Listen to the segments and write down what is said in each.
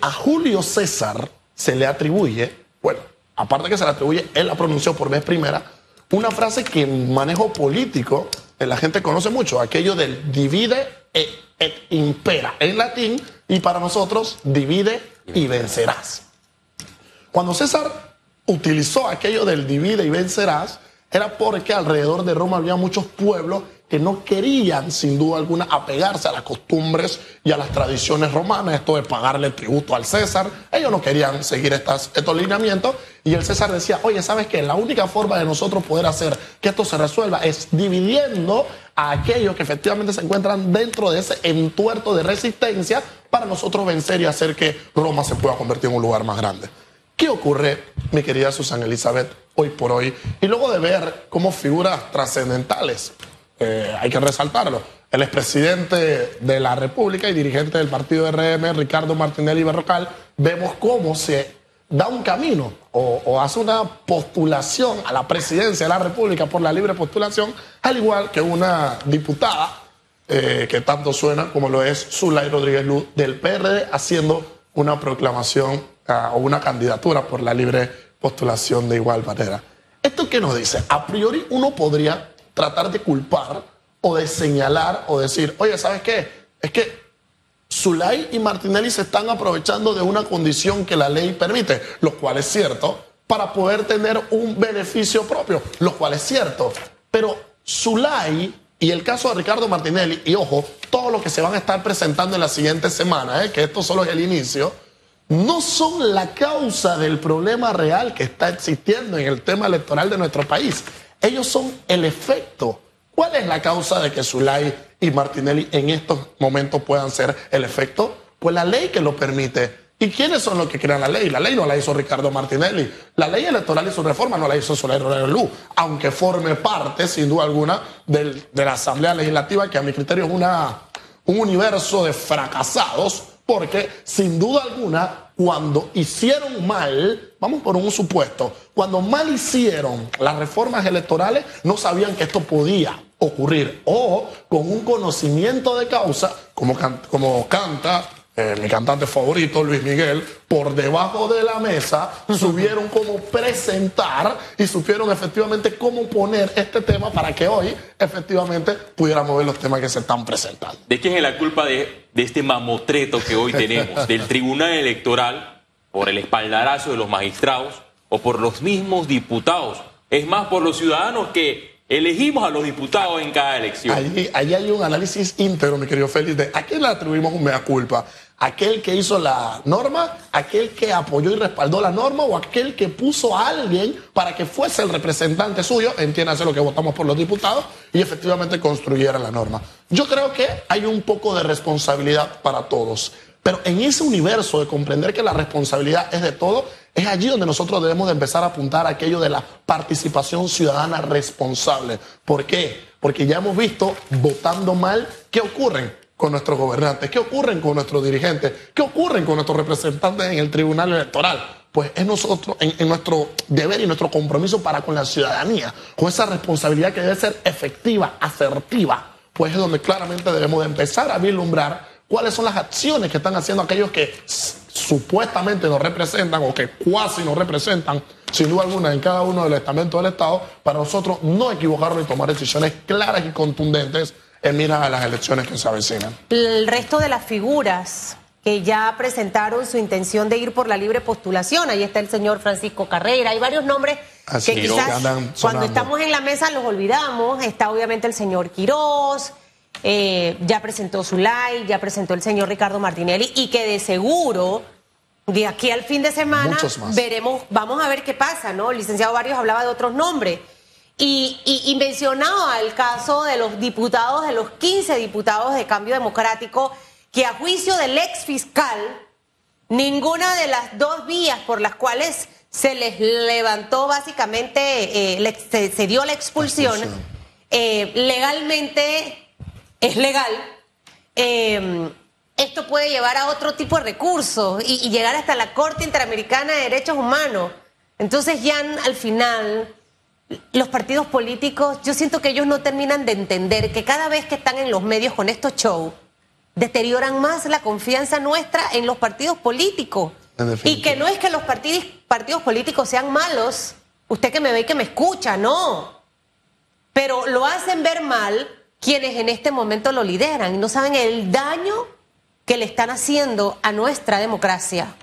a Julio César se le atribuye, bueno, aparte que se le atribuye, él la pronunció por vez primera, una frase que en manejo político eh, la gente conoce mucho, aquello del divide e, et impera en latín y para nosotros divide y vencerás. Cuando César utilizó aquello del divide y vencerás, era porque alrededor de Roma había muchos pueblos que no querían, sin duda alguna, apegarse a las costumbres y a las tradiciones romanas, esto de pagarle tributo al César. Ellos no querían seguir estos lineamientos y el César decía, oye, ¿sabes qué? La única forma de nosotros poder hacer que esto se resuelva es dividiendo a aquellos que efectivamente se encuentran dentro de ese entuerto de resistencia para nosotros vencer y hacer que Roma se pueda convertir en un lugar más grande. ¿Qué ocurre, mi querida Susana Elizabeth, hoy por hoy? Y luego de ver cómo figuras trascendentales, eh, hay que resaltarlo, el expresidente de la República y dirigente del partido RM, Ricardo Martinelli Berrocal, vemos cómo se da un camino o, hace una postulación a la presidencia de la República por la libre postulación, al igual que una diputada eh, que tanto suena como lo es Zulay Rodríguez Luz del PRD, haciendo una proclamación o una candidatura por la libre postulación de igual manera. ¿Esto qué nos dice? A priori uno podría tratar de culpar o de señalar o decir, oye, ¿sabes qué? Es que Zulay y Martinelli se están aprovechando de una condición que la ley permite, lo cual es cierto, para poder tener un beneficio propio, lo cual es cierto. Pero Zulay y el caso de Ricardo Martinelli, y ojo, todo lo que se van a estar presentando en la siguiente semana, ¿eh? que esto solo es el inicio, no son la causa del problema real que está existiendo en el tema electoral de nuestro país. Ellos son el efecto. ¿Cuál es la causa de que Zulay y Martinelli en estos momentos puedan ser el efecto? Pues la ley que lo permite. ¿Y quiénes son los que crean la ley? La ley no la hizo Ricardo Martinelli. La ley electoral y su reforma no la hizo Zulay Rodríguez Luz, aunque forme parte, sin duda alguna, de la Asamblea Legislativa, que a mi criterio es una, un universo de fracasados porque sin duda alguna, cuando hicieron mal, vamos por un supuesto, cuando mal hicieron las reformas electorales, no sabían que esto podía ocurrir. O con un conocimiento de causa, como, como canta eh, mi cantante favorito, Luis Miguel, por debajo de la mesa, supieron cómo presentar y supieron efectivamente cómo poner este tema para que hoy efectivamente pudiéramos ver los temas que se están presentando. ¿De quién es la culpa de, de este mamotreto que hoy tenemos? ¿Del Tribunal Electoral, por el espaldarazo de los magistrados o por los mismos diputados? Es más, por los ciudadanos que Elegimos a los diputados en cada elección. Allí, hay un análisis íntegro, mi querido Félix, de a quién le atribuimos un mea culpa. ¿Aquel que hizo la norma? ¿Aquel que apoyó y respaldó la norma? ¿O aquel que puso a alguien para que fuese el representante suyo, entiéndase lo que votamos por los diputados, y efectivamente construyera la norma? Yo creo que hay un poco de responsabilidad para todos. Pero en ese universo de comprender que la responsabilidad es de todo, es allí donde nosotros debemos de empezar a apuntar aquello de la participación ciudadana responsable. ¿Por qué? Porque ya hemos visto, votando mal, ¿qué ocurren con nuestros gobernantes? ¿Qué ocurren con nuestros dirigentes? ¿Qué ocurren con nuestros representantes en el Tribunal Electoral? Pues es nosotros, en, en nuestro deber y nuestro compromiso para con la ciudadanía, con esa responsabilidad que debe ser efectiva, asertiva, pues es donde claramente debemos de empezar a vislumbrar cuáles son las acciones que están haciendo aquellos que supuestamente nos representan o que cuasi nos representan, sin duda alguna, en cada uno de los estamentos del Estado, para nosotros no equivocarnos y tomar decisiones claras y contundentes en miras a las elecciones que se avecinan. El resto de las figuras que ya presentaron su intención de ir por la libre postulación, ahí está el señor Francisco Carrera, hay varios nombres que quizás cuando estamos en la mesa los olvidamos, está obviamente el señor Quirós, eh, ya presentó Zulay, ya presentó el señor Ricardo Martinelli y que de seguro de aquí al fin de semana veremos, vamos a ver qué pasa, ¿no? El licenciado Barrios hablaba de otros nombres. Y, y, mencionaba el caso de los diputados, de los 15 diputados de cambio democrático, que a juicio del ex fiscal, ninguna de las dos vías por las cuales se les levantó básicamente, eh, se, dio la expulsión, eh, legalmente es legal, em, esto puede llevar a otro tipo de recursos y, llegar hasta la Corte Interamericana de Derechos Humanos. Entonces ya al final los partidos políticos, yo siento que ellos no terminan de entender que cada vez que están en los medios con estos shows, deterioran más la confianza nuestra en los partidos políticos. Y que no es que los partidos, partidos políticos sean malos, usted que me ve y que me escucha, no. Pero lo hacen ver mal quienes en este momento lo lideran y no saben el daño que le están haciendo a nuestra democracia.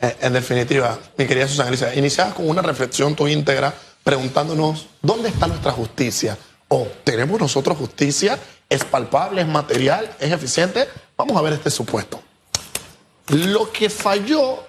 Eh, en definitiva, mi querida Susana Alicia, iniciabas con una reflexión tu íntegra preguntándonos dónde está nuestra justicia. ¿O tenemos nosotros justicia? ¿Es palpable? ¿Es material? ¿Es eficiente? Vamos a ver este supuesto. Lo que falló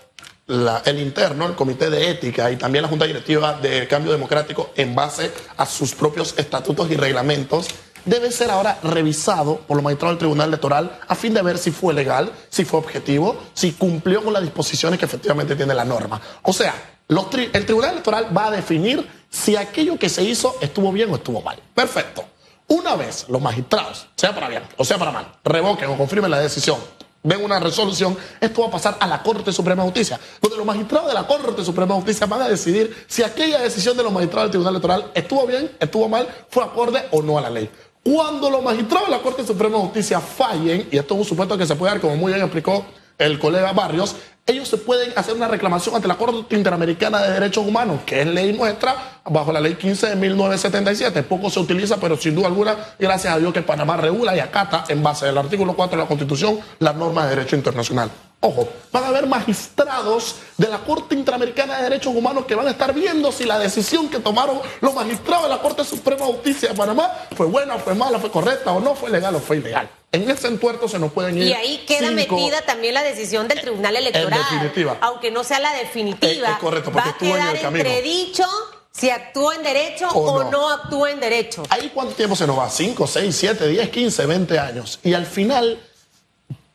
el interno, el Comité de Ética y también la Junta Directiva de Cambio Democrático en base a sus propios estatutos y reglamentos debe ser ahora revisado por los magistrados del Tribunal Electoral a fin de ver si fue legal, si fue objetivo, si cumplió con las disposiciones que efectivamente tiene la norma. O sea, el Tribunal Electoral va a definir si aquello que se hizo estuvo bien o estuvo mal. Perfecto. Una vez los magistrados, sea para bien o sea para mal, revoquen o confirmen la decisión ven una resolución, esto va a pasar a la Corte Suprema de Justicia, donde los magistrados de la Corte Suprema de Justicia van a decidir si aquella decisión de los magistrados del Tribunal Electoral estuvo bien, estuvo mal, fue acorde o no a la ley. Cuando los magistrados de la Corte Suprema de Justicia fallen, y esto es un supuesto que se puede dar, como muy bien explicó el colega Barrios, ellos se pueden hacer una reclamación ante la Corte Interamericana de Derechos Humanos, que es ley nuestra, bajo la ley 15 de 1977. Poco se utiliza, pero sin duda alguna, gracias a Dios que Panamá regula y acata, en base al artículo 4 de la Constitución, las normas de derecho internacional. Ojo, van a haber magistrados de la Corte Interamericana de Derechos Humanos que van a estar viendo si la decisión que tomaron los magistrados de la Corte Suprema de Justicia de Panamá fue buena, fue mala, fue correcta o no, fue legal o fue ilegal. En ese entuerto se nos pueden ir. Y ahí queda metida también la decisión del Tribunal Electoral. En definitiva. Aunque no sea la definitiva. Es, correcto, porque va a quedar en el entredicho si actúa en derecho o, no. no. actúa en derecho. ¿Ahí cuánto tiempo se nos va? ¿5, 6, 7, 10, 15, 20 años? Y al final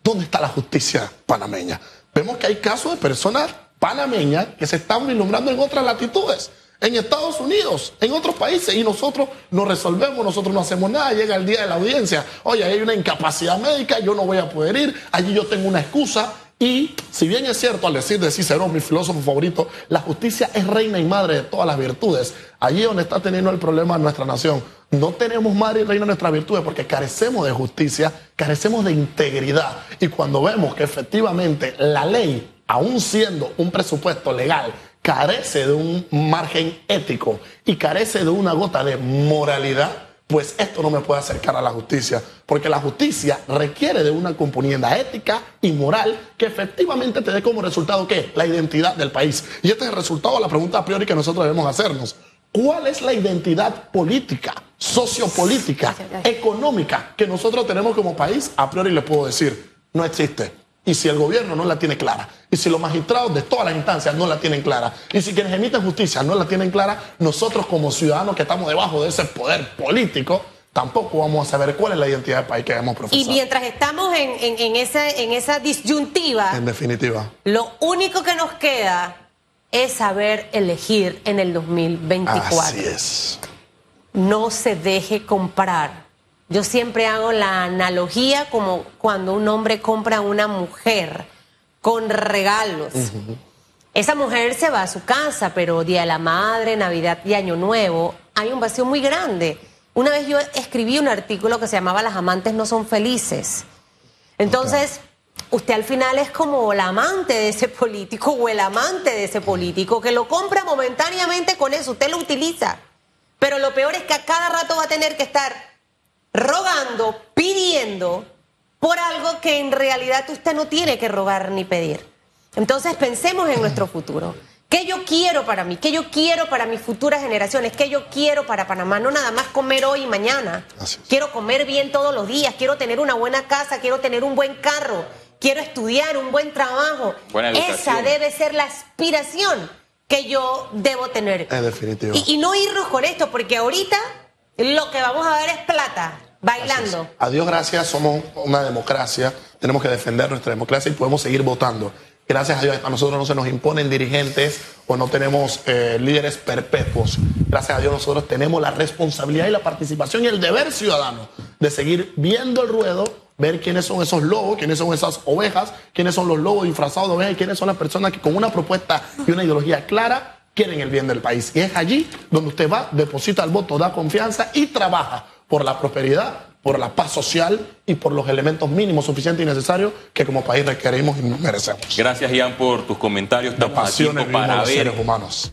¿Dónde está la justicia panameña? Vemos que hay casos de personas panameñas que se están vislumbrando en otras latitudes, en Estados Unidos, en otros países, y nosotros no resolvemos, nosotros no hacemos nada, llega el día de la audiencia, oye, hay una incapacidad médica, yo no voy a poder ir, allí yo tengo una excusa, y si bien es cierto, al decir de Cicerón, mi filósofo favorito, la justicia es reina y madre de todas las virtudes. Allí donde está teniendo el problema nuestra nación. No tenemos madre y reina nuestras virtudes porque carecemos de justicia, carecemos de integridad. Y cuando vemos que efectivamente la ley, aún siendo un presupuesto legal, carece de un margen ético y carece de una gota de moralidad, pues esto no me puede acercar a la justicia, porque la justicia requiere de una componenda ética y moral que efectivamente te dé como resultado qué? La identidad del país. Y este es el resultado de la pregunta a priori que nosotros debemos hacernos. ¿Cuál es la identidad política, sociopolítica, económica que nosotros tenemos como país? A priori le puedo decir, no existe. Y si el gobierno no la tiene clara, y si los magistrados de todas las instancias no la tienen clara, y si quienes emiten justicia no la tienen clara, nosotros como ciudadanos que estamos debajo de ese poder político, tampoco vamos a saber cuál es la identidad del país que hemos profesado. Y mientras estamos en, en, esa, en esa disyuntiva, en definitiva, lo único que nos queda es saber elegir en el 2024. Así es. No se deje comprar yo siempre hago la analogía como cuando un hombre compra a una mujer con regalos. Esa mujer se va a su casa, pero Día de la Madre, Navidad y Año Nuevo, hay un vacío muy grande. Una vez yo escribí un artículo que se llamaba Las amantes no son felices. Entonces, usted al final es como la amante de ese político o el amante de ese político que lo compra momentáneamente con eso, usted lo utiliza. Pero lo peor es que a cada rato va a tener que estar rogando, pidiendo por algo que en realidad usted no tiene que rogar ni pedir. Entonces pensemos en nuestro futuro. ¿Qué yo quiero para mí? ¿Qué yo quiero para mis futuras generaciones? ¿Qué yo quiero para Panamá? No nada más comer hoy y mañana. Quiero comer bien todos los días, quiero tener una buena casa, quiero tener un buen carro, quiero estudiar, un buen trabajo. Esa debe ser la aspiración que yo debo tener. En definitiva. Y, y no irnos con esto, porque ahorita lo que vamos a ver es plata, bailando. A Dios gracias, somos una democracia, tenemos que defender nuestra democracia y podemos seguir votando. Gracias a Dios, a nosotros no se nos imponen dirigentes o no tenemos eh, líderes perpetuos. Gracias a Dios, nosotros tenemos la responsabilidad y la participación y el deber ciudadano de seguir viendo el ruedo, ver quiénes son esos lobos, quiénes son esas ovejas, quiénes son los lobos disfrazados de ovejas y quiénes son las personas que con una propuesta y una ideología clara quieren el bien del país. Y es allí donde usted va, deposita el voto, da confianza y trabaja por la prosperidad por la paz social y por los elementos mínimos suficientes y necesarios que como país requerimos y merecemos. Gracias, Ian, por tus comentarios. Estamos aquí para ver humanos.